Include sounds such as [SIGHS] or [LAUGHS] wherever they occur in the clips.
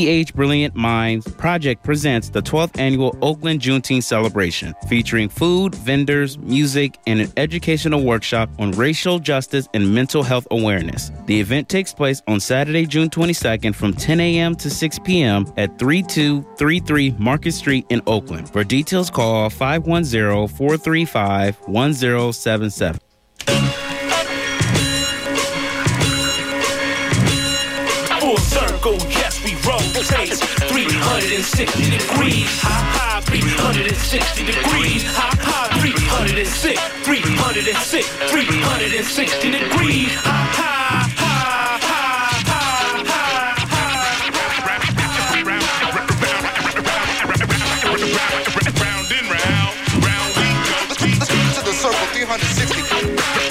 PH Brilliant Minds Project presents the 12th annual Oakland Juneteenth celebration, featuring food, vendors, music, and an educational workshop on racial justice and mental health awareness. The event takes place on Saturday, June 22nd from 10 a.m. to 6 p.m. at 3233 Market Street in Oakland. For details, call 510 435 1077. 360 degrees. High, high, 360 degrees. High, high, 306, 306, 360 degrees. High, high, Round and round, round we go. to the circle 360.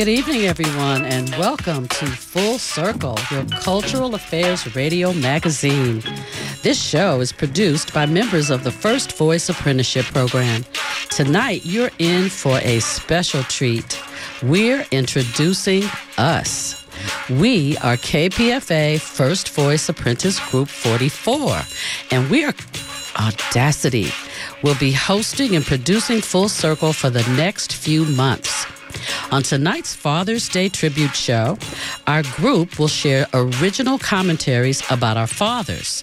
Good evening, everyone, and welcome to Full Circle, your cultural affairs radio magazine. This show is produced by members of the First Voice Apprenticeship Program. Tonight, you're in for a special treat. We're introducing us. We are KPFA First Voice Apprentice Group 44, and we are Audacity. We'll be hosting and producing Full Circle for the next few months. On tonight's Father's Day tribute show, our group will share original commentaries about our fathers.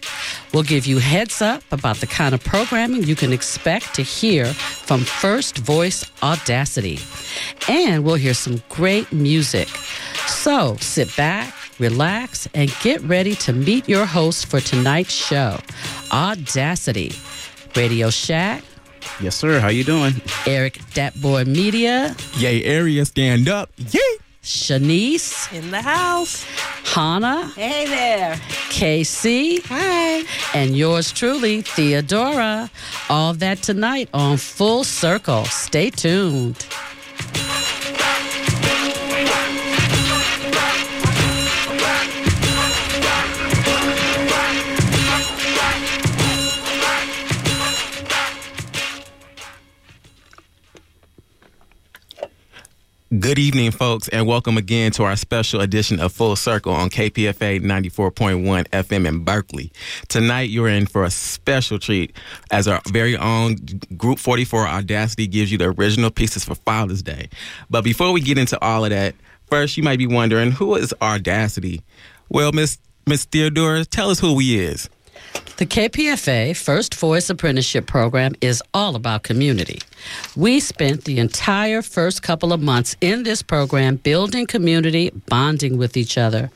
We'll give you heads up about the kind of programming you can expect to hear from First Voice Audacity. And we'll hear some great music. So sit back, relax, and get ready to meet your host for tonight's show, Audacity. Radio Shaq, Yes, sir. How you doing? Eric Datboy Media, Yay, area stand up. Yay! Shanice, In the house. Chana, Hey there. KC, Hi. and yours truly, Theodora. All that tonight on Full Circle. Stay tuned. Good evening, folks, and welcome again to our special edition of Full Circle on KPFA 94.1 FM in Berkeley. Tonight, you're in for a special treat as our very own Group 44 Audacity gives you the original pieces for Father's Day. But before we get into all of that, first, you might be wondering who is Audacity? Well, Miss Miss Theodora, tell us who we is. The KPFA First Voice Apprenticeship Program is all about community. We spent the entire first couple of months in this program building community, bonding with each other.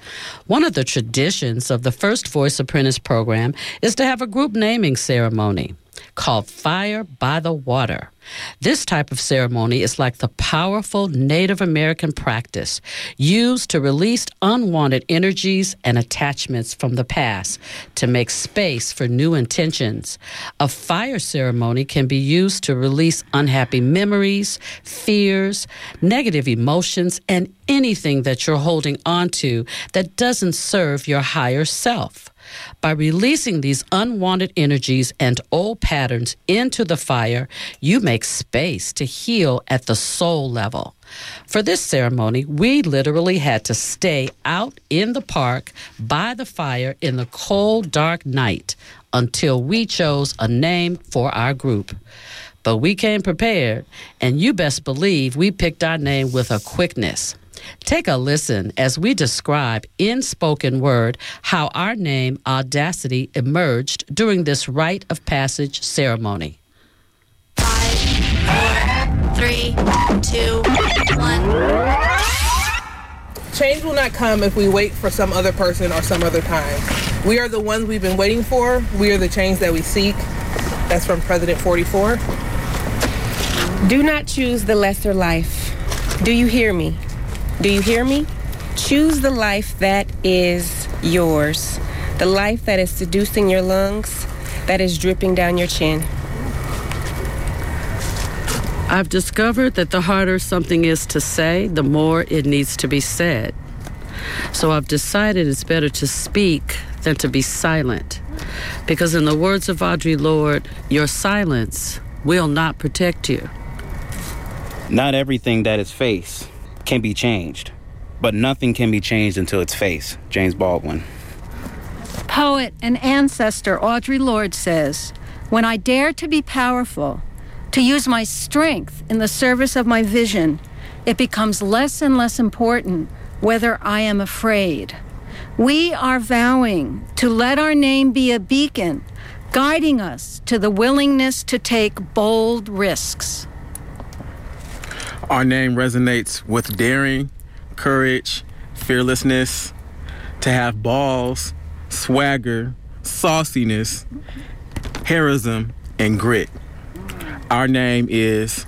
One of the traditions of the First Voice Apprentice Program is to have a group naming ceremony called Fire by the Water. This type of ceremony is like the powerful Native American practice used to release unwanted energies and attachments from the past to make space for new intentions. A fire ceremony can be used to release unhappy memories, fears, negative emotions, and anything that you're holding onto that doesn't serve your higher self. By releasing these unwanted energies and old patterns into the fire, you make space to heal at the soul level. For this ceremony, we literally had to stay out in the park by the fire in the cold, dark night until we chose a name for our group. But we came prepared, and you best believe we picked our name with a quickness. Take a listen as we describe in spoken word how our name Audacity emerged during this rite of passage ceremony. Three, two, one. Change will not come if we wait for some other person or some other time. We are the ones we've been waiting for. We are the change that we seek. That's from President 44. Do not choose the lesser life. Do you hear me? Do you hear me? Choose the life that is yours. The life that is seducing your lungs, that is dripping down your chin. I've discovered that the harder something is to say, the more it needs to be said. So I've decided it's better to speak than to be silent. Because, in the words of Audre Lorde, your silence will not protect you. Not everything that is face can be changed, but nothing can be changed until it's faced. James Baldwin. Poet and ancestor Audre Lorde says, When I dare to be powerful, to use my strength in the service of my vision, it becomes less and less important whether I am afraid. We are vowing to let our name be a beacon, guiding us to the willingness to take bold risks. Our name resonates with daring, courage, fearlessness, to have balls, swagger, sauciness, heroism, and grit. Our name is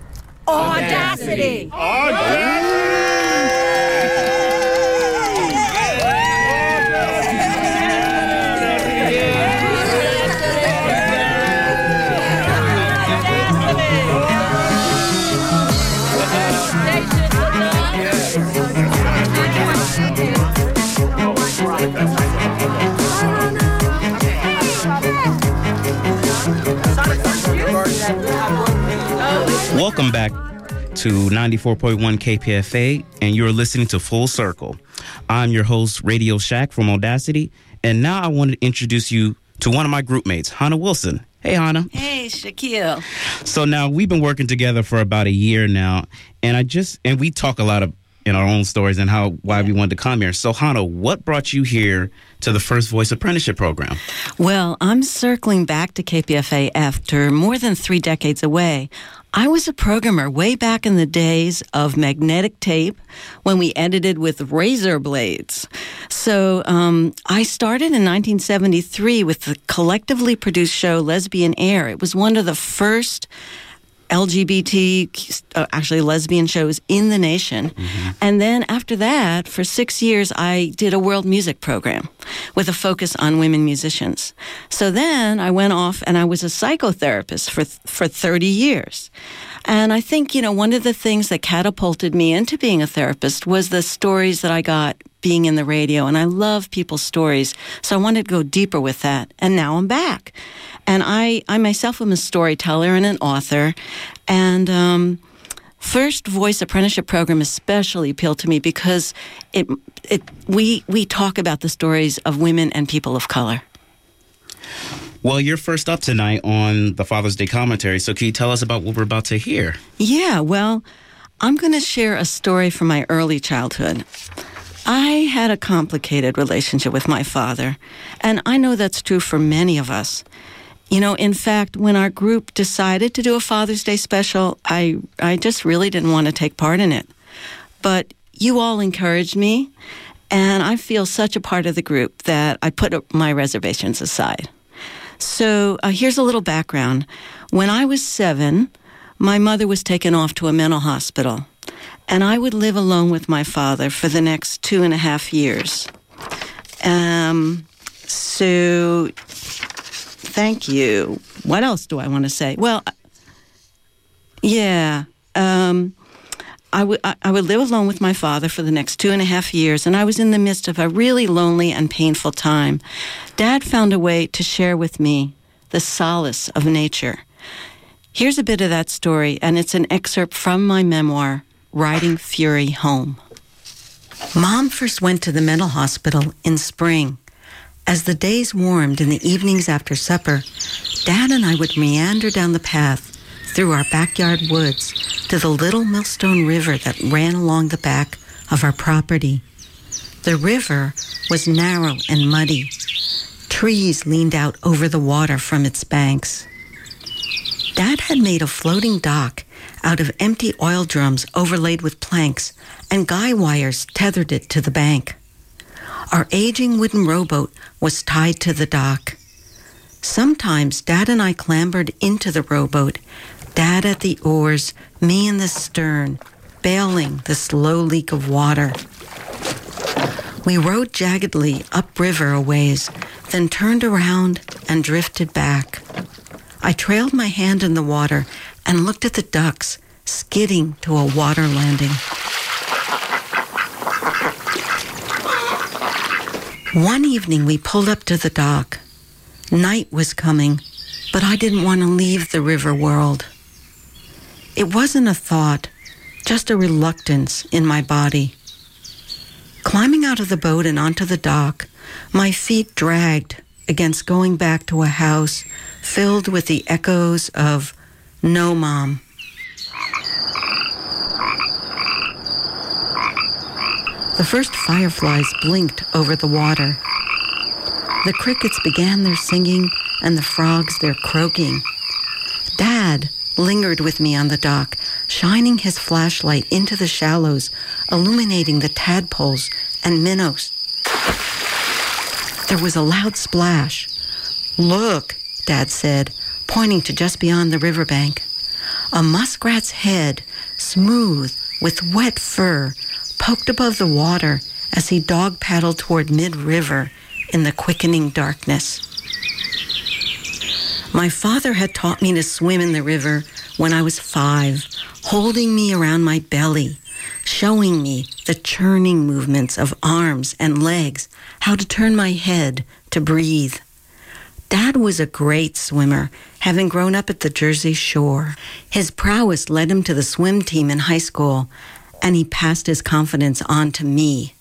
Audacity! Welcome back to 94.1 KPFA, and you're listening to Full Circle. I'm your host, Radio Shaq from Audacity, and now I want to introduce you to one of my group mates, Chana Wilson. Hey, Chana. Hey, Shaquille. So now we've been working together for about a year now, and I just and we talk a lot of in our own stories and how why we wanted to come here. So Chana, what brought you here to the First Voice Apprenticeship Program? Well, I'm circling back to KPFA after more than three decades away. I was a programmer way back in the days of magnetic tape when we edited with razor blades. So um, I started in 1973 with the collectively produced show Lesbian Air. It was one of the first LGBT, uh, actually lesbian shows in the nation. And then after that, for six years, I did a world music program with a focus on women musicians. So then I went off and I was a psychotherapist for, for 30 years. And I think, you know, one of the things that catapulted me into being a therapist was the stories that I got being in the radio. And I love people's stories. So I wanted to go deeper with that. And now I'm back. And I, I myself am a storyteller and an author. And, um, First Voice Apprenticeship Program especially appealed to me because it, it, we, we talk about the stories of women and people of color. Well, you're first up tonight on the Father's Day commentary, so can you tell us about what we're about to hear? Yeah, well, I'm going to share a story from my early childhood. I had a complicated relationship with my father, and I know that's true for many of us. You know, in fact, when our group decided to do a Father's Day special, I I just really didn't want to take part in it. But you all encouraged me, and I feel such a part of the group that I put my reservations aside. So uh, here's a little background. When I was seven, my mother was taken off to a mental hospital, and I would live alone with my father for the next two and a half years. Um, so, thank you. What else do I want to say? Well, yeah. Um, I would I would live alone with my father for the next two and a half years, and I was in the midst of a really lonely and painful time. Dad found a way to share with me the solace of nature. Here's a bit of that story, and it's an excerpt from my memoir, Riding Fury Home. Mom first went to the mental hospital in spring. As the days warmed in the evenings after supper, Dad and I would meander down the path through our backyard woods to the little Millstone River that ran along the back of our property. The river was narrow and muddy. Trees leaned out over the water from its banks. Dad had made a floating dock out of empty oil drums overlaid with planks, and guy wires tethered it to the bank. Our aging wooden rowboat was tied to the dock. Sometimes Dad and I clambered into the rowboat, Dad at the oars, me in the stern, bailing the slow leak of water. We rowed jaggedly upriver a ways, then turned around and drifted back. I trailed my hand in the water and looked at the ducks skidding to a water landing. One evening we pulled up to the dock. Night was coming, but I didn't want to leave the river world. It wasn't a thought, just a reluctance in my body. Climbing out of the boat and onto the dock, my feet dragged against going back to a house filled with the echoes of no mom. The first fireflies blinked over the water. The crickets began their singing and the frogs their croaking. Dad lingered with me on the dock, shining his flashlight into the shallows, illuminating the tadpoles and minnows. There was a loud splash. Look, Dad said, pointing to just beyond the riverbank. A muskrat's head, smooth with wet fur, poked above the water as he dog paddled toward mid river in the quickening darkness. My father had taught me to swim in the river when I was five, holding me around my belly, showing me the churning movements of arms and legs, how to turn my head to breathe. Dad was a great swimmer, having grown up at the Jersey Shore. His prowess led him to the swim team in high school, and he passed his confidence on to me.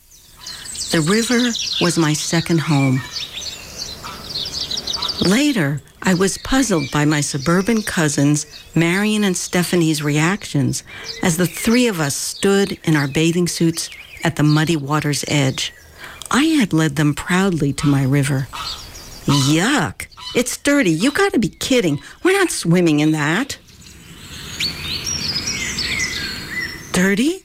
The river was my second home. Later, I was puzzled by my suburban cousins, Marion and Stephanie's reactions as the three of us stood in our bathing suits at the muddy water's edge. I had led them proudly to my river. Yuck! It's dirty. You gotta be kidding. We're not swimming in that. Dirty?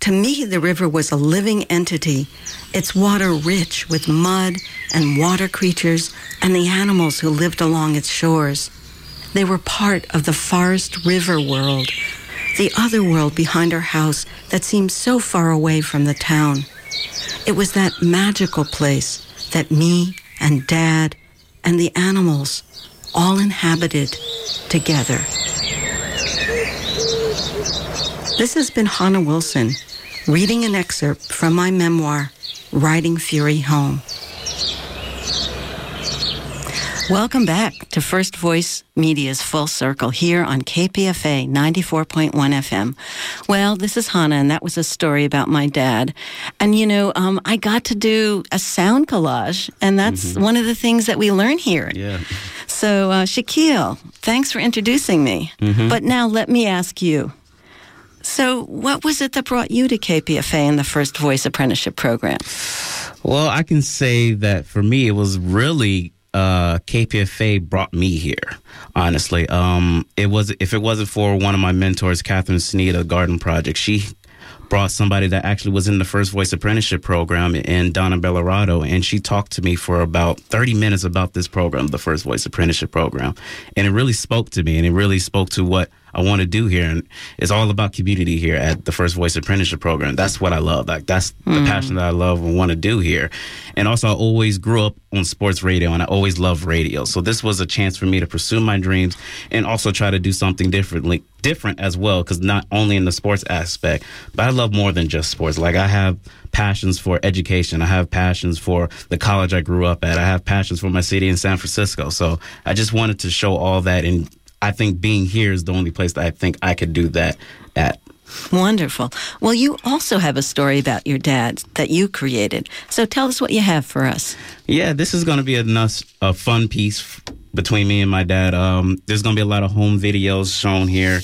To me, the river was a living entity, its water rich with mud and water creatures and the animals who lived along its shores. They were part of the forest river world, the other world behind our house that seemed so far away from the town. It was that magical place that me and Dad and the animals all inhabited together. This has been Chana Wilson reading an excerpt from my memoir, Riding Fury Home. Welcome back to First Voice Media's Full Circle here on KPFA 94.1 FM. Well, this is Chana, and that was a story about my dad. And, you know, um, I got to do a sound collage, and that's Mhm. one of the things that we learn here. Yeah. So, uh, Shaquille, thanks for introducing me. Mhm. But now let me ask you. So, what was it that brought you to KPFA in the First Voice Apprenticeship Program? Well, I can say that for me, it was really uh, KPFA brought me here. Honestly, um, it was if it wasn't for one of my mentors, Catherine Sneed of Garden Project, she brought somebody that actually was in the First Voice Apprenticeship Program in Donna Bellarado, and she talked to me for about 30 minutes about this program, the First Voice Apprenticeship Program, and it really spoke to me, and it really spoke to what I want to do here, and it's all about community here at the First Voice Apprenticeship Program. That's what I love. Like that's the Mm. passion that I love and want to do here, and also I always grew up on sports radio, and I always loved radio. So this was a chance for me to pursue my dreams and also try to do something differently, different as well. Because not only in the sports aspect, but I love more than just sports. Like I have passions for education. I have passions for the college I grew up at. I have passions for my city in San Francisco. So I just wanted to show all that. And I think being here is the only place that I think I could do that at. Wonderful. Well, you also have a story about your dad that you created. So, tell us what you have for us. Yeah, this is going to be a, nice, a fun piece between me and my dad. Um, there's going to be a lot of home videos shown here,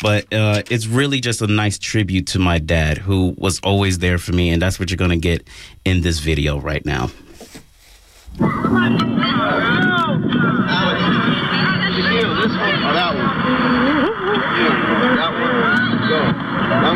but uh, it's really just a nice tribute to my dad who was always there for me, and that's what you're going to get in this video right now. this one or that one? That one. Go.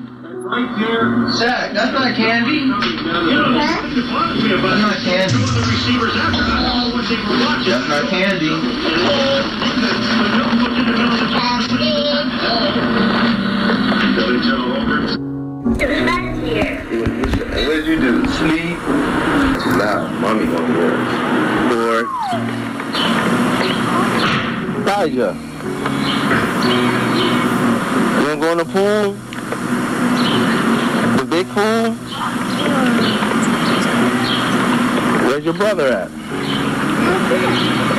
Right there. Zach, that's not candy. You that's not candy. The receivers after that, what they were watching. That's not candy. Billy Joe Holbert. What did you do? Sleep? Too loud. Mommy gonna hear us. Lord. Elijah. You wanna go in the pool? The big pool? Where's your brother at?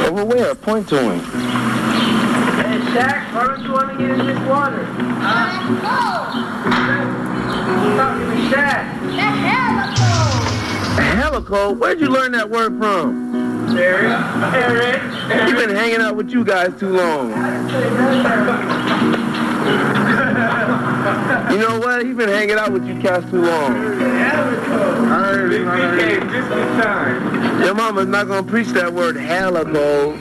Over where? Point to him. Hey, Shaq, why don't you want to get in this water? Talking to Shaq. Helico? Helico? Where'd you learn that word from? Eric. Eric. You've been hanging out with you guys too long. [LAUGHS] You know what? He's been hanging out with you cats too long. Your mama's not gonna preach that word helico.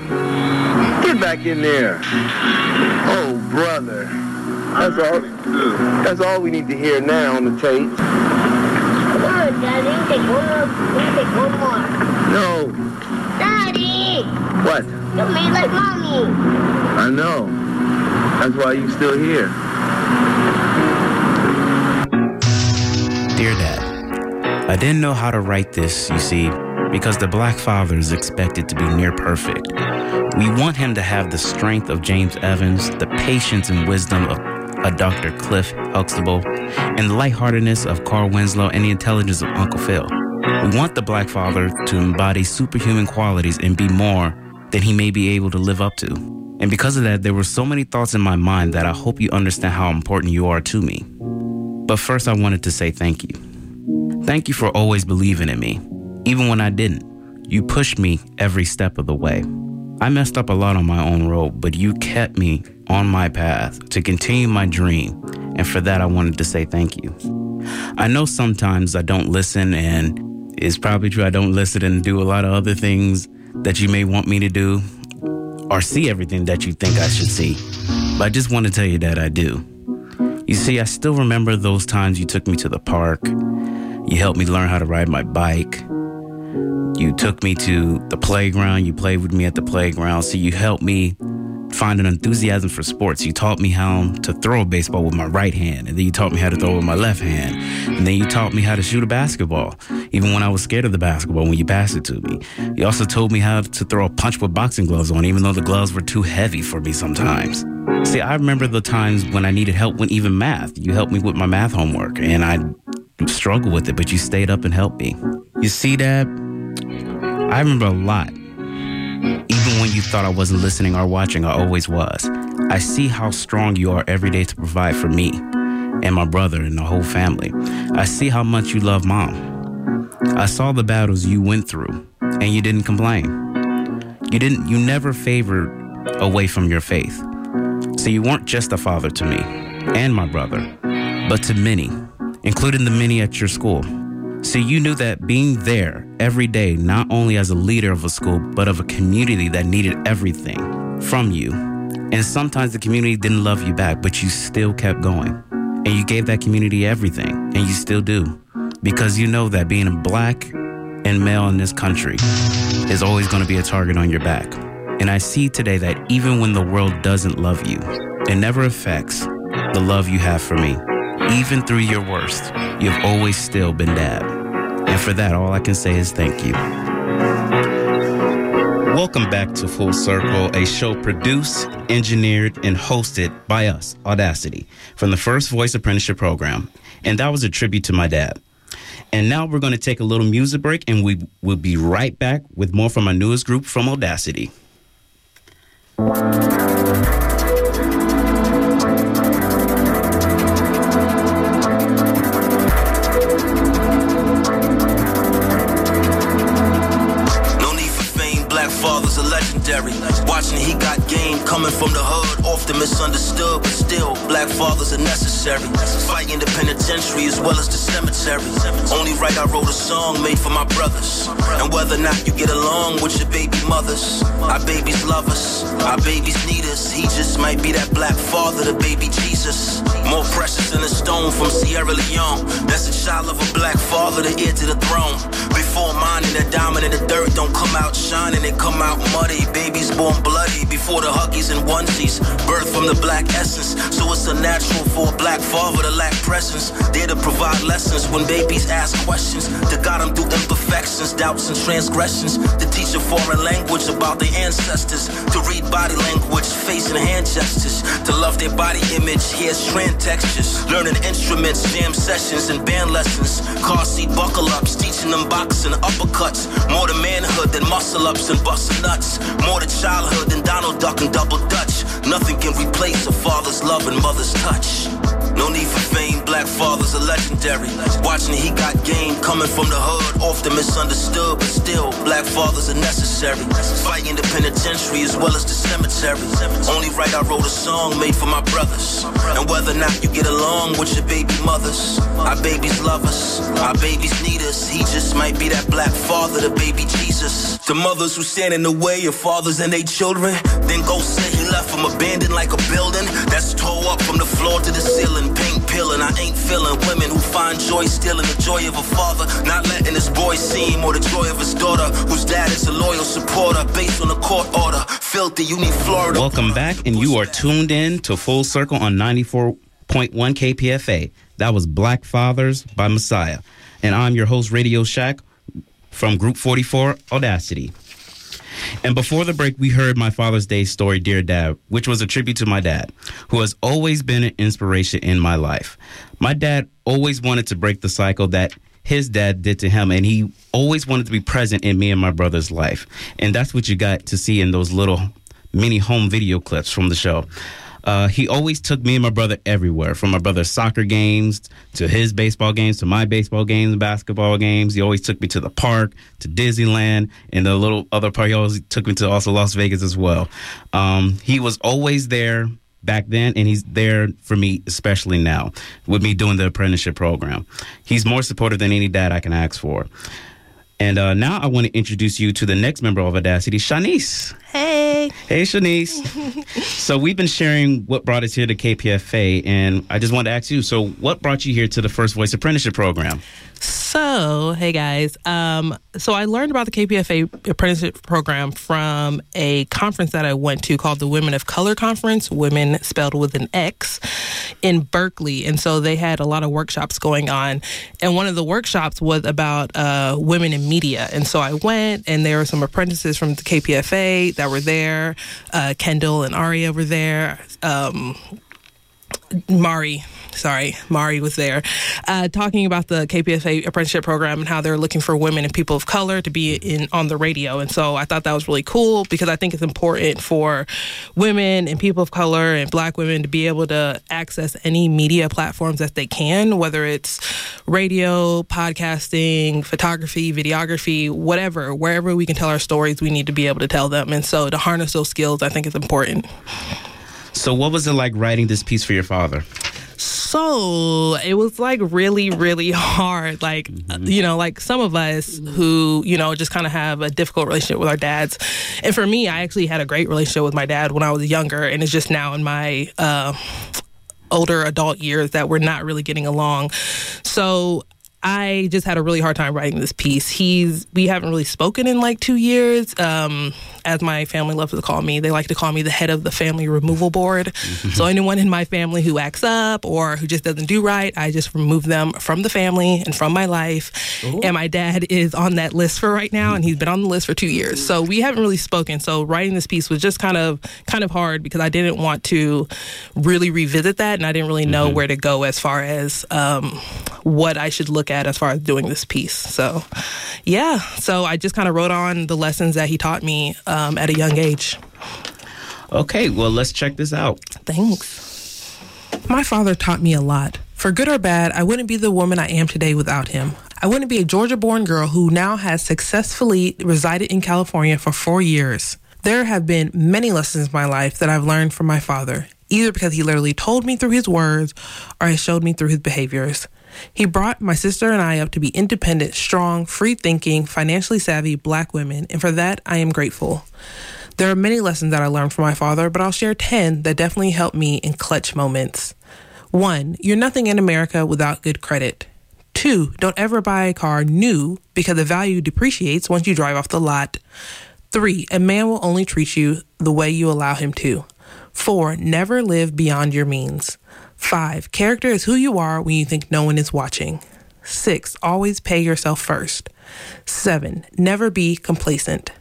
Get back in there. Oh, brother. That's all. That's all we need to hear now on the tape. Come on, Daddy. Take one more. Take one more. No. Daddy! What? You made like mommy. I know. That's why you still here. Dear Dad, I didn't know how to write this, you see, because the black father is expected to be near perfect. We want him to have the strength of James Evans, the patience and wisdom of a Dr. Cliff Huxtable, and the lightheartedness of Carl Winslow and the intelligence of Uncle Phil. We want the black father to embody superhuman qualities and be more than he may be able to live up to. And because of that, there were so many thoughts in my mind that I hope you understand how important you are to me. But first, I wanted to say thank you. Thank you for always believing in me, even when I didn't. You pushed me every step of the way. I messed up a lot on my own road, but you kept me on my path to continue my dream. And for that, I wanted to say thank you. I know sometimes I don't listen, and it's probably true I don't listen and do a lot of other things that you may want me to do or see everything that you think I should see. But I just want to tell you that I do. You see, I still remember those times you took me to the park. You helped me learn how to ride my bike. You took me to the playground. You played with me at the playground. So you helped me find an enthusiasm for sports. You taught me how to throw a baseball with my right hand, and then you taught me how to throw with my left hand, and then you taught me how to shoot a basketball, even when I was scared of the basketball when you passed it to me. You also told me how to throw a punch with boxing gloves on, even though the gloves were too heavy for me sometimes. See, I remember the times when I needed help with even math. You helped me with my math homework, and I struggled with it, but you stayed up and helped me. You see, Dad, I remember a lot. Even when you thought I wasn't listening or watching, I always was. I see how strong you are every day to provide for me and my brother and the whole family. I see how much you love mom. I saw the battles you went through and you didn't complain. You didn't you never favored away from your faith. So you weren't just a father to me and my brother, but to many, including the many at your school. So you knew that being there every day, not only as a leader of a school, but of a community that needed everything from you. And sometimes the community didn't love you back, but you still kept going. And you gave that community everything, and you still do. Because you know that being a black and male in this country is always going to be a target on your back. And I see today that even when the world doesn't love you, it never affects the love you have for me. Even through your worst, you've always still been dad. And for that, all I can say is thank you. Welcome back to Full Circle, a show produced, engineered, and hosted by us, Audacity, from the First Voice Apprenticeship Program. And that was a tribute to my dad. And now we're going to take a little music break, and we will be right back with more from our newest group from Audacity. Legendary. Watching he got coming from the hood, often misunderstood, but still, black fathers are necessary. Fighting the penitentiary as well as the cemetery. Only right I wrote a song made for my brothers. And whether or not you get along with your baby mothers, our babies love us, our babies need us. He just might be that black father, the baby Jesus. More precious than a stone from Sierra Leone. That's a child of a black father, the heir to the throne. Before mine and the diamond in the dirt don't come out shining, they come out muddy. Babies born bloody before the huggies and onesies. Birth from the black essence, so it's unnatural for a black father to lack presence. There to provide lessons when babies ask questions. To guide them through imperfections, doubts, and transgressions. To teach a foreign language about their ancestors. To read body language, face and hand gestures. To love their body image, hear strand textures. Learning instruments, jam sessions, and band lessons. Car seat buckle ups, teaching them boxing uppercuts. More to manhood than muscle ups and busting nuts. More to childhood than Donald Duck and double dutch. Nothing can replace a father's love and mother's touch. No need for fame, black fathers are legendary. Watching he got game coming from the hood, often misunderstood, but still, black fathers are necessary. Fighting the penitentiary as well as the cemetery. Only right I wrote a song made for my brothers. And whether or not you get along with your baby mothers, our babies love us, our babies need us. He just might be that black father, the baby Jesus. The mothers who stand in the way of fathers and their children, then go say he left them abandoned like a building that's tore up from the floor to the ceiling paint peeling. I ain't feeling women who find joy stealing the joy of a father, not letting his boy see him or the joy of his daughter, whose dad is a loyal supporter based on a court order. Filthy, you need Florida. Welcome back, and you are tuned in to Full Circle on 94.1 KPFA. That was Black Fathers by Messiah. And I'm your host, Radio Shaq, from Group 44 Audacity. And before the break, we heard my Father's Day story, Dear Dad, which was a tribute to my dad, who has always been an inspiration in my life. My dad always wanted to break the cycle that his dad did to him, and he always wanted to be present in me and my brother's life. And that's what you got to see in those little mini home video clips from the show. Uh, he always took me and my brother everywhere, from my brother's soccer games to his baseball games to my baseball games basketball games. He always took me to the park, to Disneyland, and the little other part. He always took me to also Las Vegas as well. Um, he was always there back then, and he's there for me, especially now, with me doing the apprenticeship program. He's more supportive than any dad I can ask for. And uh, now I want to introduce you to the next member of Audacity, Shanice. Hey. Hey, Shanice. [LAUGHS] so we've been sharing what brought us here to KPFA, and I just wanted to ask you. So, what brought you here to the First Voice Apprenticeship Program? So, hey guys. Um, so I learned about the KPFA apprenticeship program from a conference that I went to called the Women of Color Conference, women spelled with an X, in Berkeley. And so they had a lot of workshops going on. And one of the workshops was about uh, women in media. And so I went, and there were some apprentices from the KPFA that were there. Uh, Kendall and Aria were there. Um, Mari, sorry, Mari was there, uh, talking about the KPFA apprenticeship program and how they're looking for women and people of color to be in on the radio. And so I thought that was really cool because I think it's important for women and people of color and Black women to be able to access any media platforms that they can, whether it's radio, podcasting, photography, videography, whatever, wherever we can tell our stories, we need to be able to tell them. And so to harness those skills, I think is important. So, what was it like writing this piece for your father? So it was like really, really hard. Like, you know, like some of us who, you know, just kind of have a difficult relationship with our dads. And for me, I actually had a great relationship with my dad when I was younger. And it's just now in my, uh, older adult years that we're not really getting along. So I just had a really hard time writing this piece. He's we haven't really spoken in like two years. Um, as my family loves to call me, they like to call me the head of the family removal board. so anyone in my family who acts up or who just doesn't do right, I just remove them from the family and from my life. And my dad is on that list for right now, and he's been on the list for two years. So we haven't really spoken. So writing this piece was just kind of kind of hard because I didn't want to really revisit that, and I didn't really know where to go as far as um, what I should look at as far as doing this piece. So, yeah. So I just kind of wrote on the lessons that he taught me um, at a young age. Okay, well, let's check this out. Thanks. My father taught me a lot. For good or bad, I wouldn't be the woman I am today without him. I wouldn't be a Georgia born girl who now has successfully resided in California for four years. There have been many lessons in my life that I've learned from my father, either because he literally told me through his words or he showed me through his behaviors. He brought my sister and I up to be independent, strong, free thinking, financially savvy black women, and for that I am grateful. There are many lessons that I learned from my father, but I'll share 10 that definitely helped me in clutch moments. One, you're nothing in America without good credit. Two, don't ever buy a car new because the value depreciates once you drive off the lot. Three, a man will only treat you the way you allow him to. Four, never live beyond your means. Five, character is who you are when you think no one is watching. Six, always pay yourself first. Seven, never be complacent.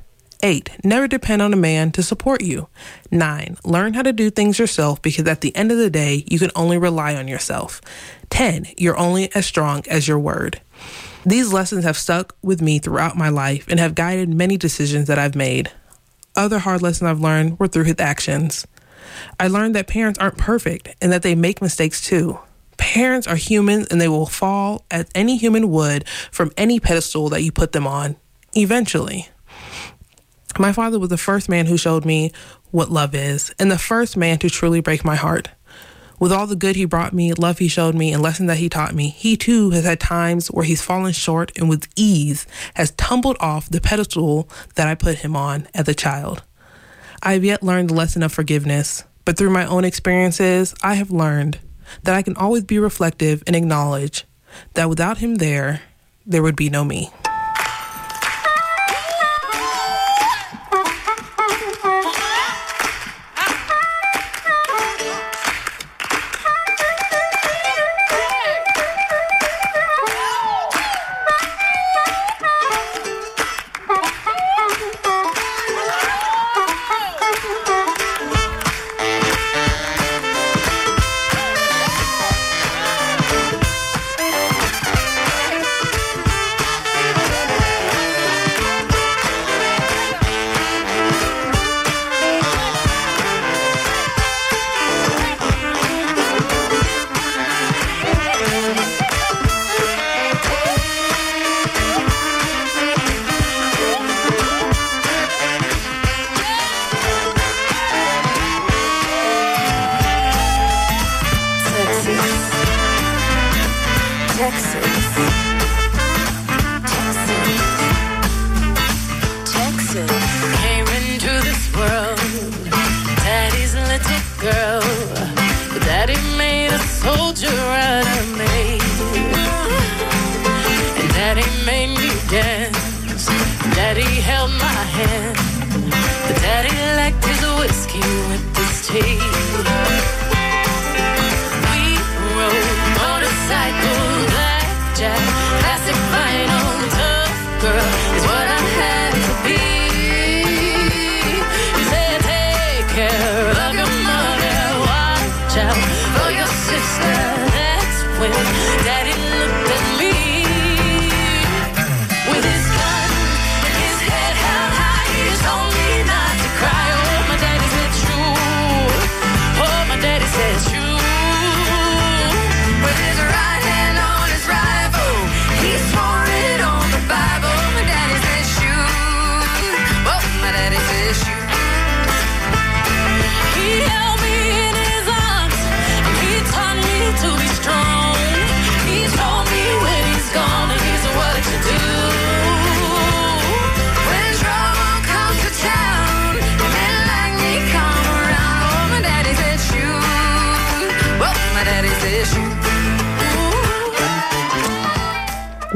Eight, never depend on a man to support you. Nine, learn how to do things yourself because at the end of the day, you can only rely on yourself. 10. You're only as strong as your word. These lessons have stuck with me throughout my life and have guided many decisions that I've made. Other hard lessons I've learned were through his actions. I learned that parents aren't perfect and that they make mistakes too. Parents are humans and they will fall, as any human would, from any pedestal that you put them on, eventually. My father was the first man who showed me what love is and the first man to truly break my heart. With all the good he brought me, love he showed me, and lessons that he taught me, he too has had times where he's fallen short and with ease has tumbled off the pedestal that I put him on as a child. I have yet learned the lesson of forgiveness, but through my own experiences, I have learned that I can always be reflective and acknowledge that without him there, there would be no me. you with this taste.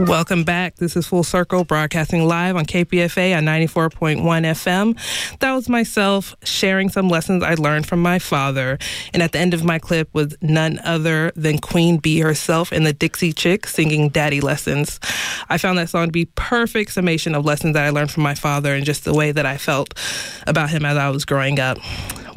Welcome back. This is Full Circle broadcasting live on KPFA on 94.1 FM. That was myself sharing some lessons I learned from my father. And at the end of my clip was none other than Queen Bey herself and the Dixie Chick singing Daddy Lessons. I found that song to be perfect summation of lessons that I learned from my father and just the way that I felt about him as I was growing up.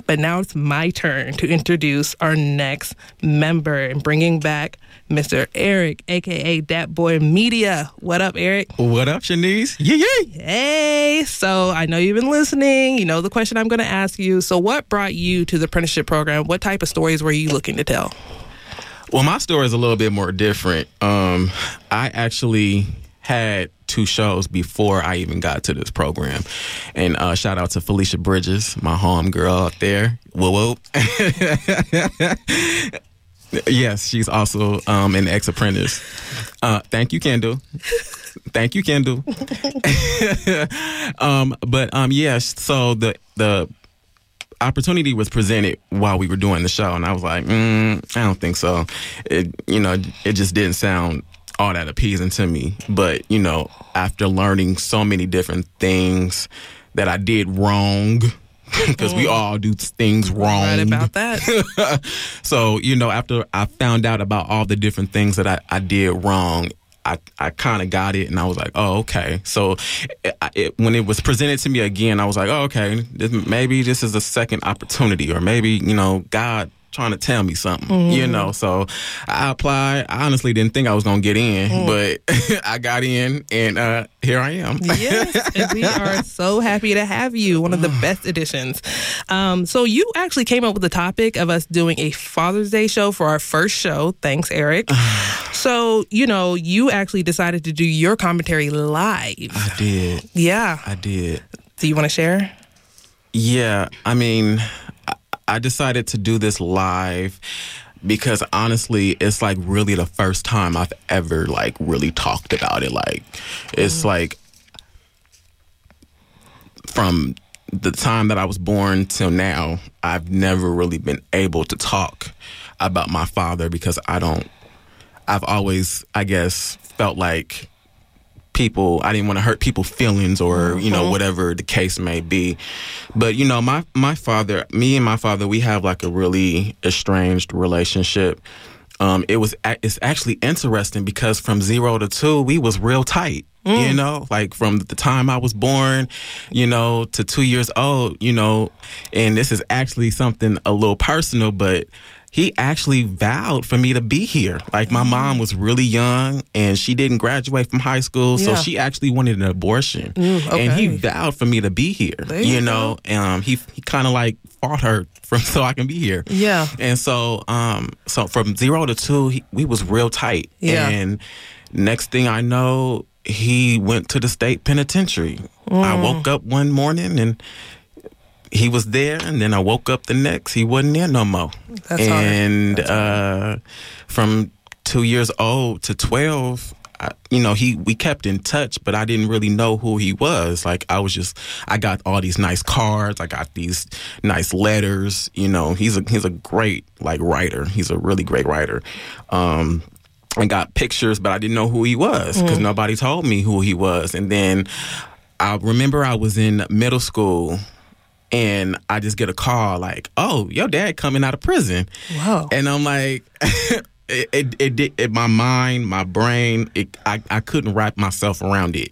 But now it's my turn to introduce our next member and bringing back Mr. Eric, aka Dat Boy Media. What up, Eric? What up, Shanice? Yeah, yeah. Hey, so I know you've been listening. You know the question I'm going to ask you. So, what brought you to the apprenticeship program? What type of stories were you looking to tell? Well, my story is a little bit more different. Um, I actually had two shows before I even got to this program. And uh, shout out to Felicia Bridges, my home girl out there. Whoa, whoa. [LAUGHS] yes, she's also um, an ex apprentice. Uh, thank you, Kendall. thank you, Kendall. [LAUGHS] um, but um, yes, so the the opportunity was presented while we were doing the show, and I was like, mm, I don't think so. It, you know, it just didn't sound all that appeasing to me. But, you know, after learning so many different things that I did wrong [LAUGHS] because we mm-hmm. all do things wrong. Right about [LAUGHS] that. so you know, after I found out about all the different things that I, I did wrong. I, I kind of got it and I was like, oh, okay. So it, it, when it was presented to me again, I was like, oh, okay, this, maybe this is a second opportunity or maybe, you know, God trying to tell me something, Mm-hmm. you know. So I applied. I honestly didn't think I was going to get in, Mm. but [LAUGHS] I got in and uh, here I am. yes, and we are [LAUGHS] so happy to have you. One of the [SIGHS] best additions. Um, so you actually came up with the topic of us doing a Father's Day show for our first show. Thanks, Eric. [SIGHS] so you know, you actually decided to do your commentary live. I did. Yeah. I did. Do you want to share? Yeah, I mean, I- decided to do this live because honestly, it's like really the first time I've ever like really talked about it. Like, it's mm. like from the time that I was born till now, I've never really been able to talk about my father because I don't. I've always, I guess, felt like people i didn't want to hurt people's feelings or you know Mhm. whatever the case may be. But you know my my father me and my father we have like a really estranged relationship. Um it was it's actually interesting because from 0 to 2 we was real tight you know? Like from the time i was born you know to 2 years old you know? And this is actually something a little personal but he actually vowed for me to be here. Like my mom was really young and she didn't graduate from high school, so Yeah. she actually wanted an abortion. Mm, And he vowed for me to be here. There you you know, um he he kind of like fought her from [LAUGHS] so I can be here. Yeah. And so um so from 0 to 2 he, we was real tight. Yeah. And next thing I know, he went to the state penitentiary. I Mm. woke up one morning and he was there and then I woke up the next he wasn't there no more. That's and uh from 2 years old to 12 I, you know he we kept in touch but I didn't really know who he was. Like I was just I got all these nice cards I got these nice letters you know. He's a he's a great like writer. He's a really great writer. Um I got pictures but I didn't know who he was because Mm. nobody told me who he was. And then I remember I was in middle school and I just get a call like, "Oh, your dad coming out of prison." Wow. And I'm like, [LAUGHS] it, it, it, it, my mind, my brain, it, I, I couldn't wrap myself around it,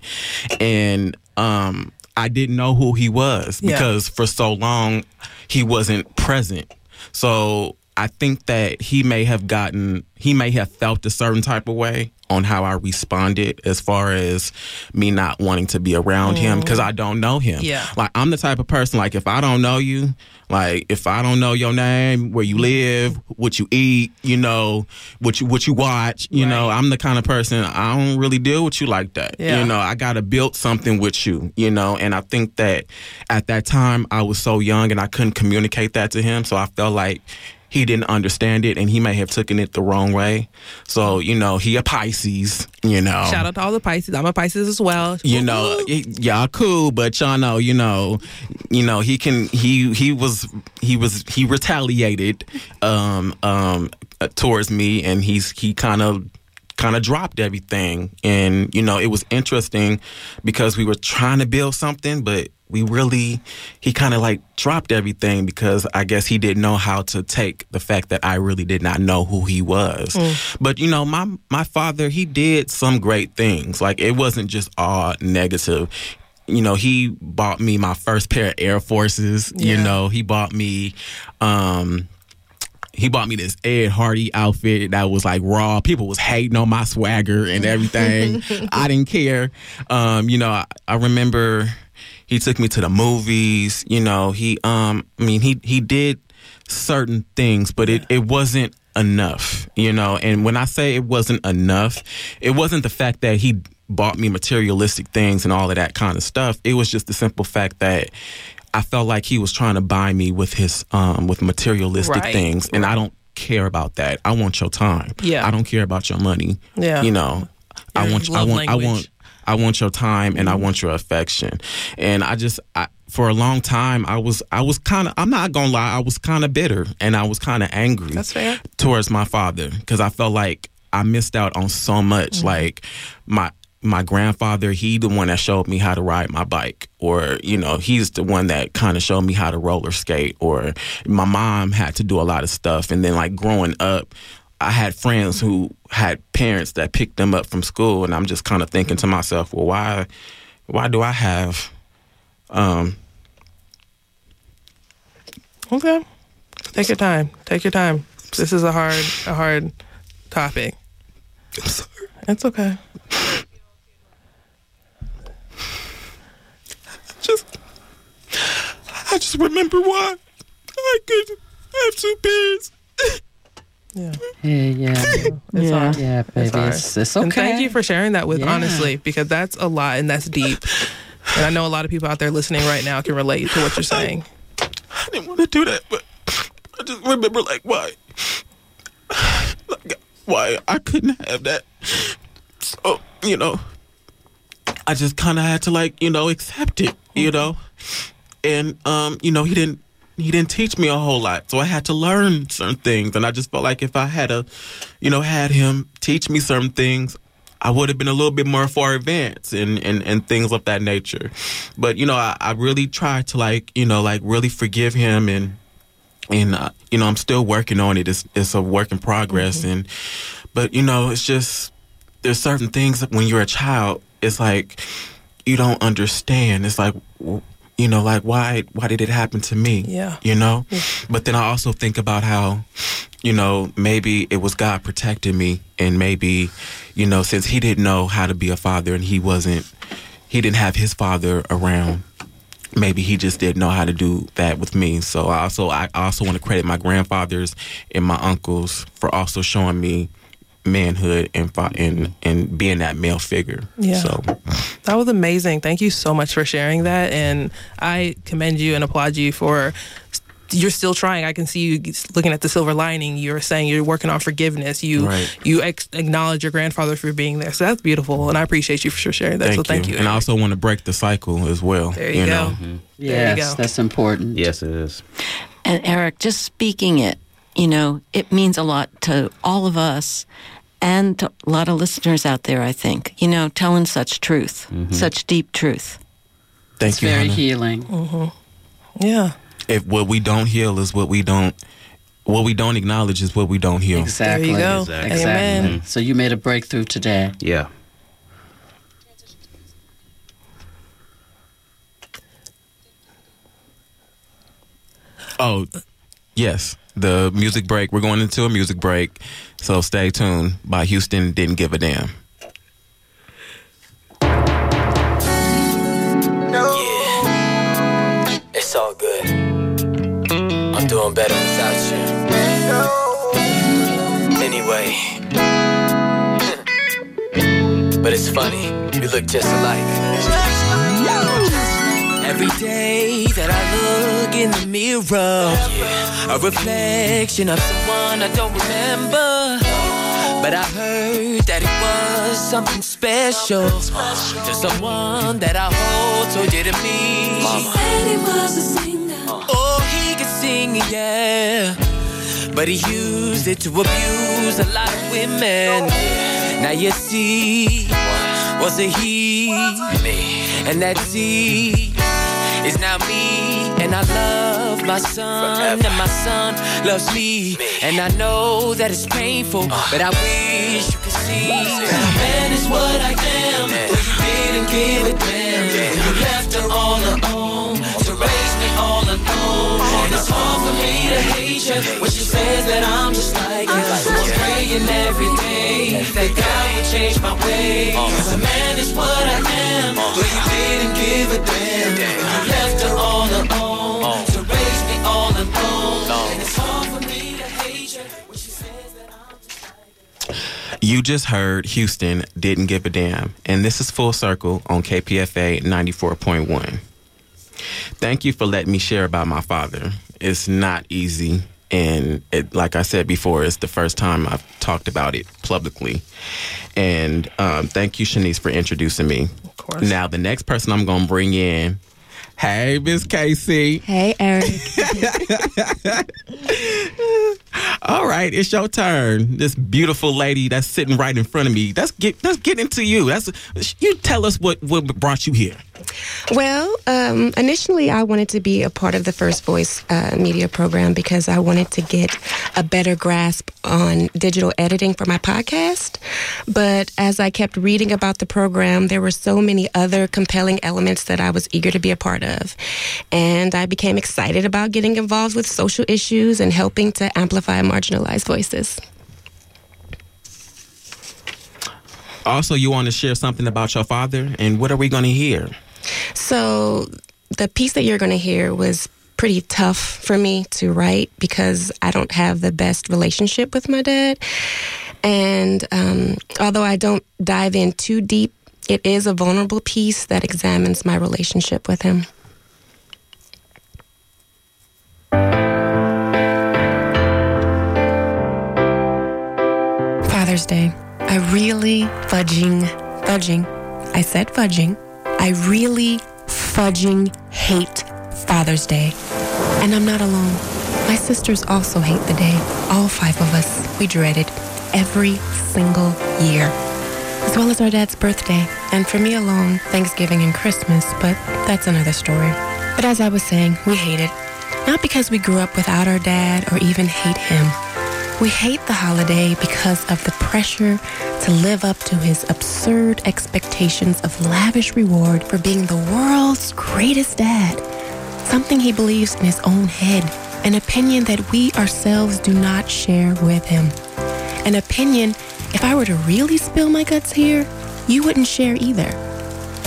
and um, I didn't know who he was Yeah. because for so long he wasn't present. So I think that he may have gotten, he may have felt a certain type of way on how I responded as far as me not wanting to be around him because mm. I don't know him. Yeah. Like I'm the type of person like if I don't know you, like if I don't know your name, where you live, what you eat, you know, what you what you watch, you know, I'm the kind of person I don't really deal with you like that. Yeah. You know, I got to build something with you, you know, and I think that at that time I was so young and I couldn't communicate that to him, so I felt like he didn't understand it and he may have taken it the wrong way. So, you know, he a Pisces, you know. Shout out to all the Pisces. I'm a Pisces as well. You know, y'all cool, but y'all know, you know, you know, he can he he was he was he retaliated um um towards me and he's he kind of kind of dropped everything. And you know it was interesting because we were trying to build something but we really he kind of like dropped everything because i guess he didn't know how to take the fact that i really did not know who he was. Mm. but you know my my father he did some great things. Like it wasn't just all negative. You know he bought me my first pair of air forces you know. He bought me um he bought me this Ed Hardy outfit that was like raw. People was hating on my swagger and everything. [LAUGHS] I didn't care. Um, you know, I, I remember he took me to the movies. You know, he um, I mean, he he did certain things, but it it wasn't enough. You know, and when I say it wasn't enough, it wasn't the fact that he bought me materialistic things and all of that kind of stuff. It was just the simple fact that I felt like he was trying to buy me with his um with materialistic Right, things and I don't care about that. I want your time. Yeah. I don't care about your money. Yeah. You know. I want I want I want I want your time and I want your affection. And I just I, for a long time I was I was kind of I'm not going to lie, I was kind of bitter and I was kind of angry That's fair. towards my father because I felt like I missed out on so much. Mm-hmm. Like my my grandfather, he the one that showed me how to ride my bike, or you know, he's the one that kind of showed me how to roller skate, or my mom had to do a lot of stuff, and then like growing up. I had friends who had parents that picked them up from school, and I'm just kind of thinking to myself, well, why, why do I have, um, Okay. Take your time. Take your time. This is a hard, a hard topic. [LAUGHS] I'm sorry. It's okay. Just I just remember why I couldn't have two parents. Yeah. Yeah, yeah. [LAUGHS] It's yeah, hard. yeah, baby. hard. It's, it's And thank you for sharing that with Yeah. honestly, because that's a lot and that's deep. And I know a lot of people out there listening right now can relate to what you're saying. I didn't want to do that, but I just remember like why, [SIGHS] like, why I couldn't have that. So you know, I just kind of had to like you know accept it, you know, and um you know he didn't he didn't teach me a whole lot, so I had to learn certain things, and I just felt like if I had a, you know, had him teach me certain things. I would have been a little bit more far advanced and, and, and things of that nature. But, you know, I, I really tried to like, you know, like really forgive him and, and, uh, you know, I'm still working on it. It's, it's a work in progress. And, but, you know, it's just, there's certain things that when you're a child, it's like, you don't understand. It's like, you know, like why, why did it happen to me? Yeah. You know? But then I also think about how, you know, maybe it was God protecting me and maybe, you know, since he didn't know how to be a father and he wasn't, he didn't have his father around. Maybe he just didn't know how to do that with me. So I also, I also want to credit my grandfathers and my uncles for also showing me manhood and and and being that male figure. Yeah. So That was amazing. Thank you so much for sharing that. And I commend you and applaud you for you're still trying. I can see you looking at the silver lining. You're saying you're working on forgiveness. You Right. you ex- acknowledge your grandfather for being there. So that's beautiful. And I appreciate you for sharing that. thank so thank you. And I also want to break the cycle as well. There you go. know. Mm-hmm. There you Yes, go. that's important. Yes, it is. And Eric, just speaking it, you know, it means a lot to all of us and to a lot of listeners out there, I think, you know, telling such truth, such deep truth. Thank it's you. very Chana. healing. Mm-hmm. Yeah. If what we don't heal is what we don't, what we don't acknowledge is what we don't heal. Exactly. There you go. Exactly. Exactly. Amen. So you made a breakthrough today. Yeah. Oh, yes. The music break. We're going into a music break. So stay tuned. By Houston didn't give a damn. Yeah, it's all good. I'm doing better without you. Anyway, [LAUGHS] but it's funny, we look just alike. Every day that I look in the mirror, a reflection of someone I don't remember. But I heard that it was something special to someone that I hold so dear to me. said he was a singer. Oh, he could sing, yeah. But he used it to abuse a lot of women. Now you see, was it he? And that he is now me. And I love my son, and my son loves me. And I know that it's painful, uh. but I wish you could see. Man is what I am, but you didn't give a damn. You left her all alone to raise me all alone. And it's hard for me to hate when she says that I'm just like you. So I'm praying every day that God would change my ways. Cause a man is what I am, but you didn't give a damn. You left her all alone to raise me all alone. And it's hard for me to hate like. You just heard Houston didn't give a damn, and this is Full Circle on KPFA 94.1. Thank you for letting me share about my father. It's not easy, and it, like I said before, it's the first time I've talked about it publicly. And um, thank you, Shanice, for introducing me. Of course. Now, the next person I'm going to bring in, hey, Miss KC. Hey, Eric. [LAUGHS] [LAUGHS] All right, it's your turn. This beautiful lady that's sitting right in front of me. Let's get let's get into you. That's you tell us what what brought you here. Well, um, initially, I wanted to be a part of the First Voice uh, media program because I wanted to get a better grasp on digital editing for my podcast. But as I kept reading about the program, there were so many other compelling elements that I was eager to be a part of. And I became excited about getting involved with social issues and helping to amplify marginalized voices. Also, you want to share something about your father, and what are we going to hear? So, the piece that you're going to hear was pretty tough for me to write because I don't have the best relationship with my dad. And um, although I don't dive in too deep, it is a vulnerable piece that examines my relationship with him. Father's Day. I really fudging, fudging. I said fudging. I really fudging hate Father's Day. And I'm not alone. My sisters also hate the day. All five of us. We dread it every single year. As well as our dad's birthday. And for me alone, Thanksgiving and Christmas, but that's another story. But as I was saying, we hate it. Not because we grew up without our dad or even hate him. We hate the holiday because of the pressure to live up to his absurd expectations of lavish reward for being the world's greatest dad. Something he believes in his own head. An opinion that we ourselves do not share with him. An opinion, if I were to really spill my guts here, you wouldn't share either.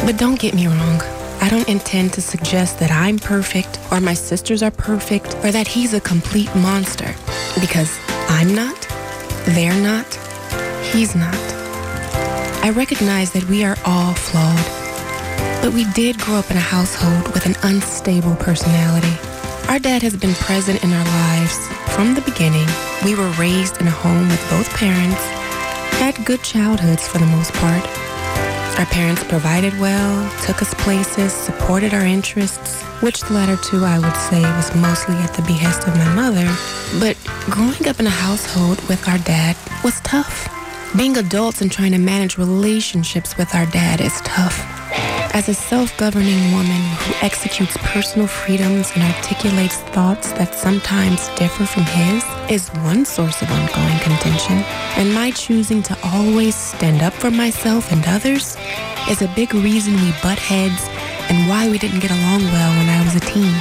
But don't get me wrong. I don't intend to suggest that I'm perfect or my sisters are perfect or that he's a complete monster. Because I'm not, they're not, he's not. I recognize that we are all flawed. But we did grow up in a household with an unstable personality. Our dad has been present in our lives from the beginning. We were raised in a home with both parents, had good childhoods for the most part. Our parents provided well, took us places, supported our interests, which the latter two I would say was mostly at the behest of my mother. But growing up in a household with our dad was tough. Being adults and trying to manage relationships with our dad is tough. As a self-governing woman who executes personal freedoms and articulates thoughts that sometimes differ from his is one source of ongoing contention. And my choosing to always stand up for myself and others is a big reason we butt heads and why we didn't get along well when I was a teen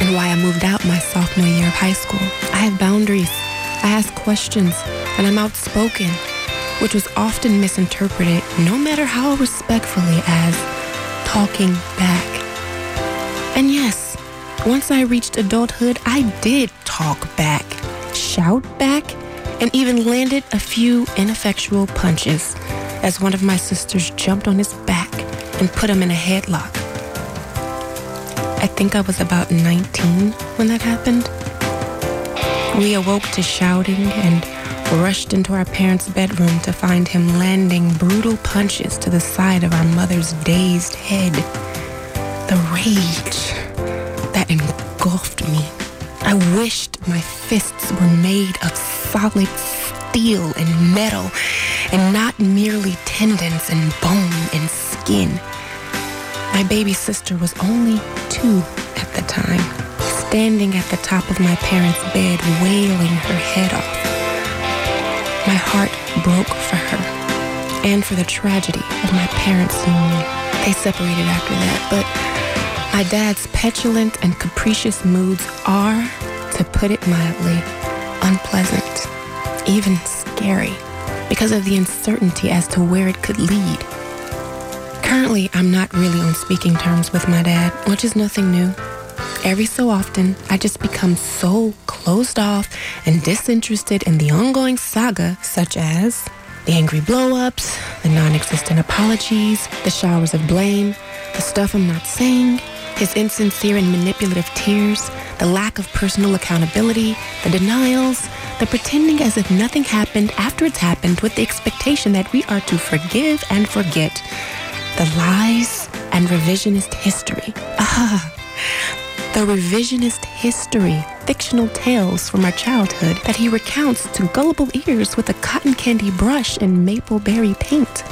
and why I moved out my sophomore year of high school. I have boundaries. I ask questions and I'm outspoken, which was often misinterpreted, no matter how respectfully, as talking back. And yes, once I reached adulthood, I did talk back, shout back, and even landed a few ineffectual punches as one of my sisters jumped on his back and put him in a headlock. I think I was about 19 when that happened. We awoke to shouting and rushed into our parents' bedroom to find him landing brutal punches to the side of our mother's dazed head. The rage that engulfed me. I wished my fists were made of solid steel and metal and not merely tendons and bone and skin. My baby sister was only two at the time, standing at the top of my parents' bed, wailing her head off. My heart broke for her and for the tragedy of my parents' union. They separated after that, but my dad's petulant and capricious moods are, to put it mildly, unpleasant, even scary, because of the uncertainty as to where it could lead. Currently, I'm not really on speaking terms with my dad, which is nothing new. Every so often, I just become so closed off and disinterested in the ongoing saga, such as the angry blow-ups, the non-existent apologies, the showers of blame, the stuff I'm not saying, his insincere and manipulative tears, the lack of personal accountability, the denials, the pretending as if nothing happened after it's happened with the expectation that we are to forgive and forget, the lies and revisionist history. Ah, the revisionist history fictional tales from our childhood that he recounts to gullible ears with a cotton candy brush and maple berry paint.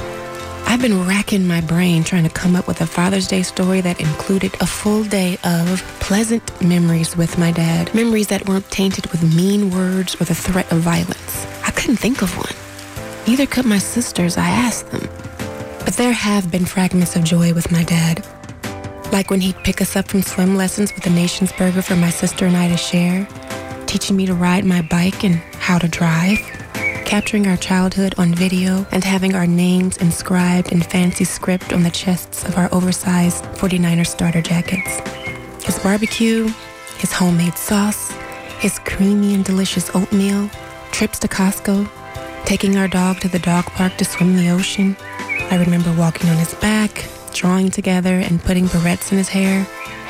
I've been racking my brain trying to come up with a Father's Day story that included a full day of pleasant memories with my dad. Memories that weren't tainted with mean words or the threat of violence. I couldn't think of one. Neither could my sisters, I asked them. But there have been fragments of joy with my dad. Like when he'd pick us up from swim lessons with a nation's burger for my sister and I to share, teaching me to ride my bike and how to drive, capturing our childhood on video and having our names inscribed in fancy script on the chests of our oversized 49er starter jackets. His barbecue, his homemade sauce, his creamy and delicious oatmeal, trips to Costco, taking our dog to the dog park to swim the ocean. I remember walking on his back, drawing together and putting barrettes in his hair.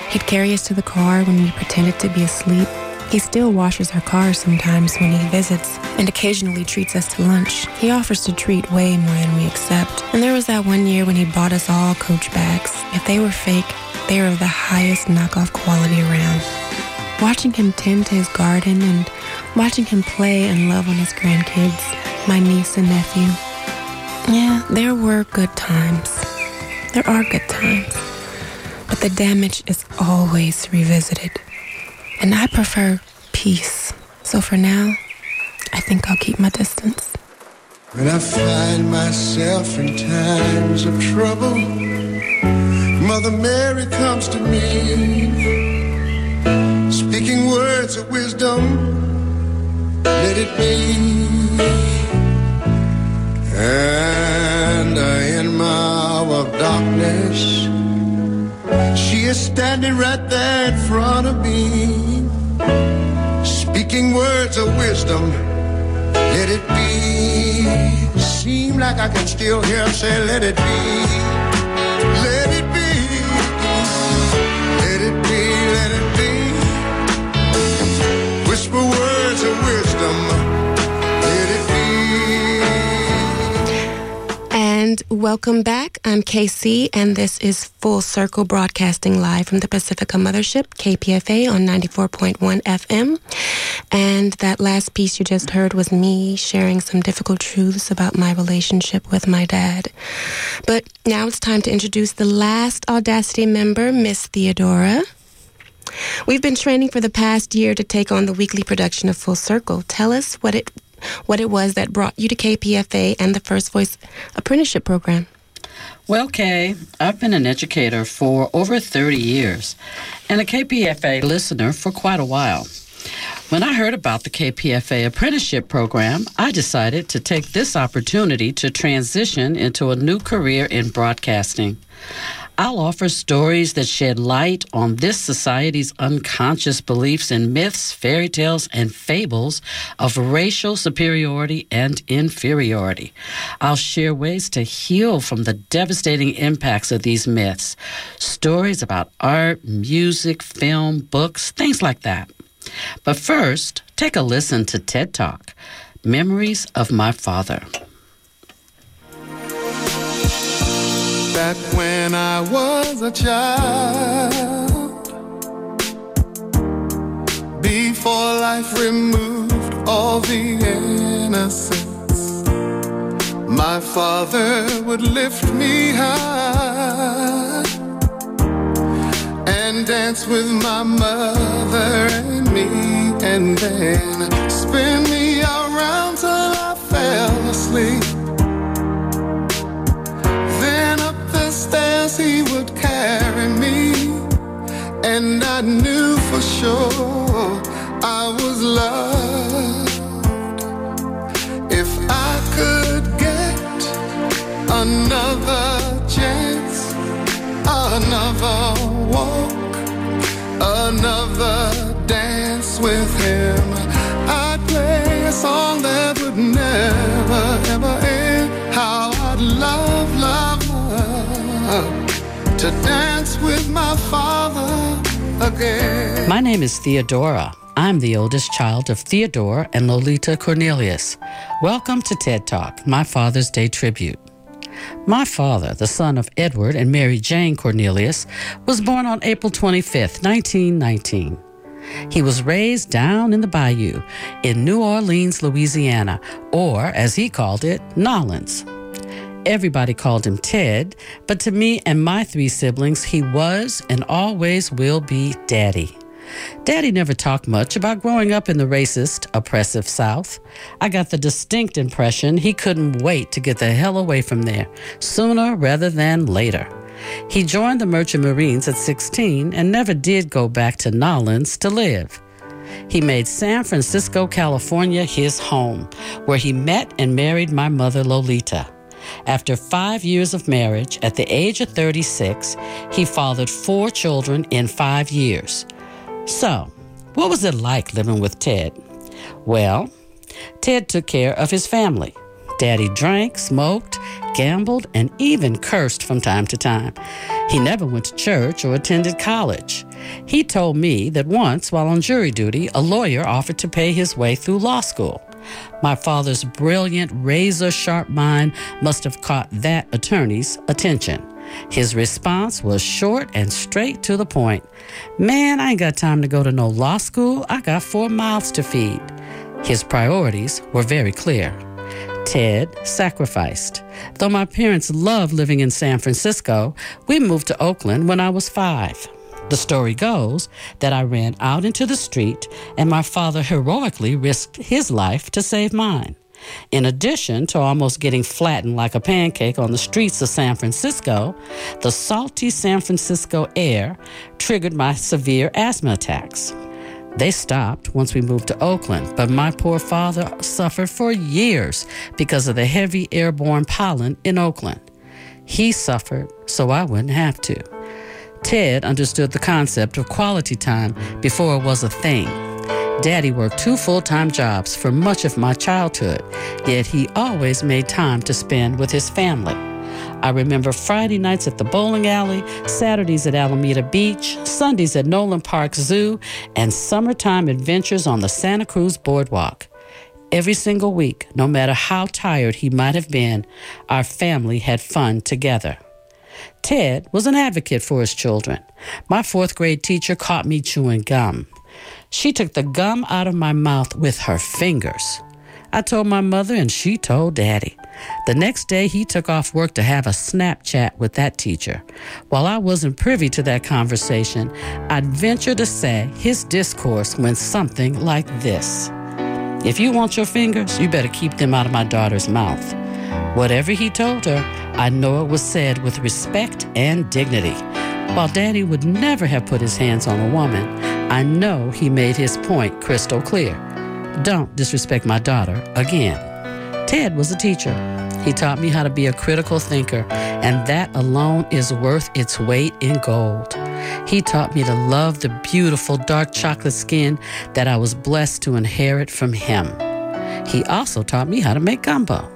He'd carry us to the car when we pretended to be asleep. He still washes our cars sometimes when he visits and occasionally treats us to lunch. He offers to treat way more than we accept. And there was that one year when he bought us all Coach bags. If they were fake, they were of the highest knockoff quality around. Watching him tend to his garden and watching him play and love on his grandkids, my niece and nephew. Yeah, there were good times. There are good times. But the damage is always revisited. And I prefer peace. So for now, I think I'll keep my distance. When I find myself in times of trouble, Mother Mary comes to me, speaking words of wisdom. Let it be. And in my hour of darkness, she is standing right there in front of me, speaking words of wisdom. Let it be. Seem like I can still hear her say, Let it be. Let it be. Let it be. Let it be. Whisper words of wisdom. And welcome back. I'm KC, and this is Full Circle Broadcasting live from the Pacifica Mothership, KPFA on 94.1 FM. And that last piece you just heard was me sharing some difficult truths about my relationship with my dad. But now it's time to introduce the last Audacity member, Miss Theodora. We've been training for the past year to take on the weekly production of Full Circle. Tell us what it what it was that brought you to KPFA and the First Voice Apprenticeship Program. Well, Kay, I've been an educator for over 30 years and a KPFA listener for quite a while. When I heard about the KPFA apprenticeship program, I decided to take this opportunity to transition into a new career in broadcasting. I'll offer stories that shed light on this society's unconscious beliefs and myths, fairy tales, and fables of racial superiority and inferiority. I'll share ways to heal from the devastating impacts of these myths, stories about art, music, film, books, things like that. But first, take a listen to TED Talk Memories of My Father. Back when I was a child, before life removed all the innocence, my father would lift me high and dance with my mother and me, and then spin me around till I fell asleep. The he would carry me, and I knew for sure I was loved. If I could get another chance, another walk, another dance with him, I'd play a song that to dance with my father again. My name is Theodora. I'm the oldest child of Theodore and Lolita Cornelius. Welcome to TED Talk, my Father's Day tribute. My father, the son of Edward and Mary Jane Cornelius, was born on April 25, 1919. He was raised down in the bayou in New Orleans, Louisiana, or as he called it, Nolans. Everybody called him Ted, but to me and my three siblings, he was and always will be Daddy. Daddy never talked much about growing up in the racist, oppressive South. I got the distinct impression he couldn't wait to get the hell away from there, sooner rather than later. He joined the Merchant Marines at 16 and never did go back to Nolans to live. He made San Francisco, California his home, where he met and married my mother, Lolita. After five years of marriage, at the age of 36, he fathered four children in five years. So, what was it like living with Ted? Well, Ted took care of his family. Daddy drank, smoked, gambled, and even cursed from time to time. He never went to church or attended college. He told me that once, while on jury duty, a lawyer offered to pay his way through law school. My father's brilliant, razor sharp mind must have caught that attorney's attention. His response was short and straight to the point Man, I ain't got time to go to no law school. I got four mouths to feed. His priorities were very clear. Ted sacrificed. Though my parents loved living in San Francisco, we moved to Oakland when I was five. The story goes that I ran out into the street and my father heroically risked his life to save mine. In addition to almost getting flattened like a pancake on the streets of San Francisco, the salty San Francisco air triggered my severe asthma attacks. They stopped once we moved to Oakland, but my poor father suffered for years because of the heavy airborne pollen in Oakland. He suffered so I wouldn't have to. Ted understood the concept of quality time before it was a thing. Daddy worked two full time jobs for much of my childhood, yet he always made time to spend with his family. I remember Friday nights at the bowling alley, Saturdays at Alameda Beach, Sundays at Knowland Park Zoo, and summertime adventures on the Santa Cruz Boardwalk. Every single week, no matter how tired he might have been, our family had fun together. Ted was an advocate for his children. My fourth grade teacher caught me chewing gum. She took the gum out of my mouth with her fingers. I told my mother, and she told Daddy. The next day, he took off work to have a Snapchat with that teacher. While I wasn't privy to that conversation, I'd venture to say his discourse went something like this If you want your fingers, you better keep them out of my daughter's mouth. Whatever he told her, I know it was said with respect and dignity. While Daddy would never have put his hands on a woman, I know he made his point crystal clear. Don't disrespect my daughter again. Ted was a teacher. He taught me how to be a critical thinker, and that alone is worth its weight in gold. He taught me to love the beautiful dark chocolate skin that I was blessed to inherit from him. He also taught me how to make gumbo.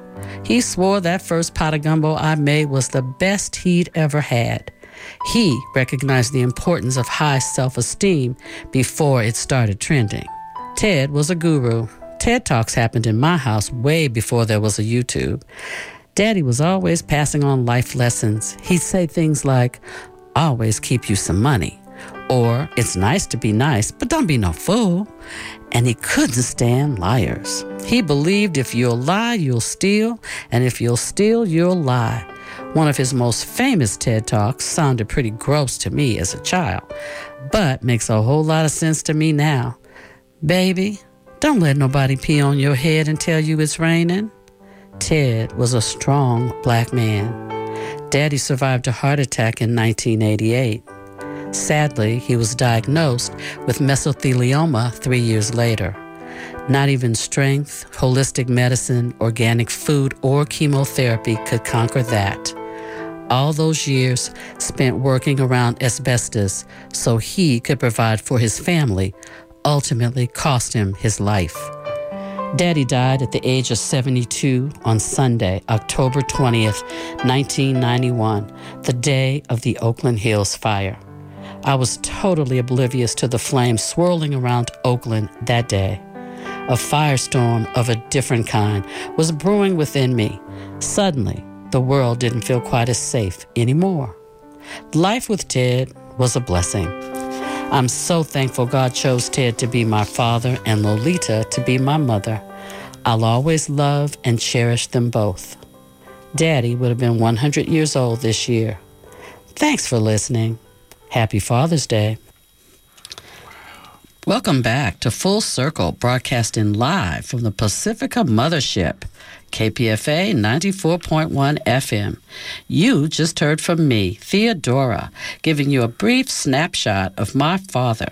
He swore that first pot of gumbo I made was the best he'd ever had. He recognized the importance of high self esteem before it started trending. Ted was a guru. TED Talks happened in my house way before there was a YouTube. Daddy was always passing on life lessons. He'd say things like, always keep you some money, or it's nice to be nice, but don't be no fool. And he couldn't stand liars. He believed if you'll lie, you'll steal, and if you'll steal, you'll lie. One of his most famous TED Talks sounded pretty gross to me as a child, but makes a whole lot of sense to me now. Baby, don't let nobody pee on your head and tell you it's raining. Ted was a strong black man. Daddy survived a heart attack in 1988. Sadly, he was diagnosed with mesothelioma three years later. Not even strength, holistic medicine, organic food, or chemotherapy could conquer that. All those years spent working around asbestos so he could provide for his family ultimately cost him his life. Daddy died at the age of 72 on Sunday, October 20th, 1991, the day of the Oakland Hills fire. I was totally oblivious to the flames swirling around Oakland that day. A firestorm of a different kind was brewing within me. Suddenly, the world didn't feel quite as safe anymore. Life with Ted was a blessing. I'm so thankful God chose Ted to be my father and Lolita to be my mother. I'll always love and cherish them both. Daddy would have been 100 years old this year. Thanks for listening. Happy Father's Day. Welcome back to Full Circle, broadcasting live from the Pacifica Mothership, KPFA 94.1 FM. You just heard from me, Theodora, giving you a brief snapshot of my father.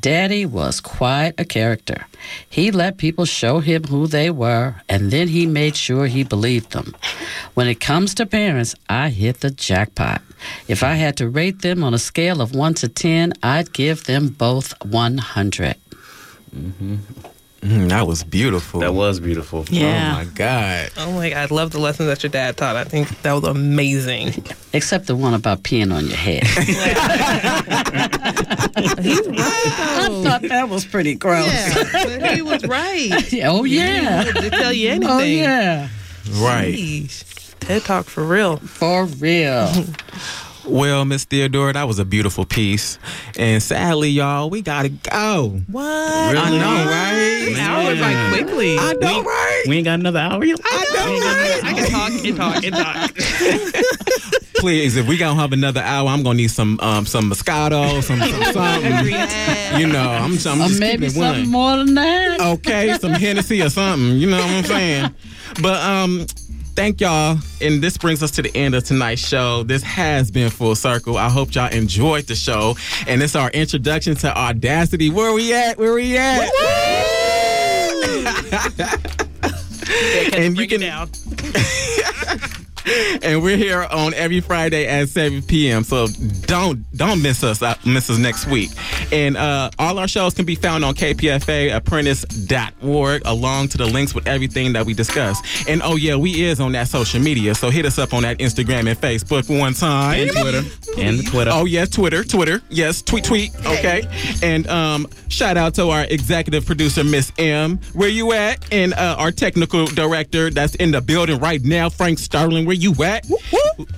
Daddy was quite a character. He let people show him who they were, and then he made sure he believed them. When it comes to parents, I hit the jackpot. If I had to rate them on a scale of 1 to 10, I'd give them both 100. Mm, that was beautiful. That was beautiful. Yeah. Oh my God. Oh my God, I love the lessons that your dad taught. I think that was amazing. [LAUGHS] Except the one about peeing on your head. [LAUGHS] [LAUGHS] He's right. I thought that was pretty gross. Yeah, but he was right. oh, yeah. He would tell you anything. Oh, yeah. Right. Jeez. TED Talk for real. For real. [LAUGHS] Well, Miss Theodora, that was a beautiful piece. And sadly, y'all, we gotta go. What? I know, right? An hour went by quickly. I know, right? We ain't got another hour. You- I know, right? I can talk and talk and talk. [LAUGHS] [LAUGHS] Please, if we gonna have another hour, I'm gonna need some um some Moscato, some, some something. You know, I'm, I'm just maybe keeping it one. something more than that. okay, some Hennessy or something. You know what I'm saying? But um, thank y'all, and this brings us to the end of tonight's show. This has been Full Circle. I hope y'all enjoyed the show, and it's our introduction to Audacity. Where we at? Where we at? [LAUGHS] and you can down. [LAUGHS] [LAUGHS] and we're here on every Friday at 7 p.m. So don't don't miss us uh, miss us next week. And uh, all our shows can be found on kpfaapprentice.org along to the links with everything that we discuss. And oh yeah, we is on that social media. So hit us up on that Instagram and Facebook one time. And Twitter. And the Twitter. Oh yes, Twitter, Twitter. Yes, tweet, tweet. Okay. And um, shout out to our executive producer, Miss M. Where you at? And uh, our technical director that's in the building right now, Frank Sterling. Where you at?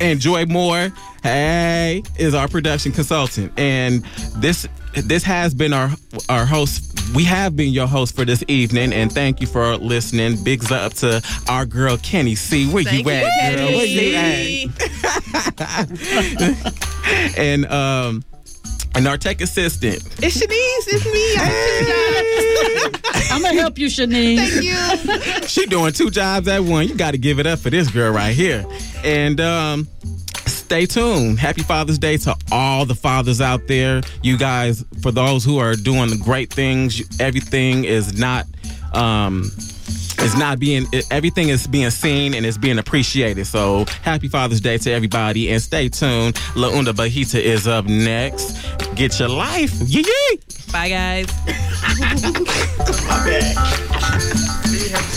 And Joy Moore, hey, is our production consultant. And this this has been our our host. We have been your host for this evening, and thank you for listening. Bigs up to our girl Kenny C. Where Thank you at, girl? Where you at? [LAUGHS] and um and our tech assistant. It's Shanice. It's me. I I'm going to help you, Shanice. Thank you. she doing two jobs at one. You got to give it up for this girl right here. And um stay tuned. Happy Father's Day to all the fathers out there. You guys, for those who are doing the great things, everything is not um it's not being everything is being seen and it's being appreciated. So happy Father's Day to everybody and stay tuned. La Onda Bajita is up next. Get your life. Yee yee. Bye guys. [LAUGHS] [LAUGHS]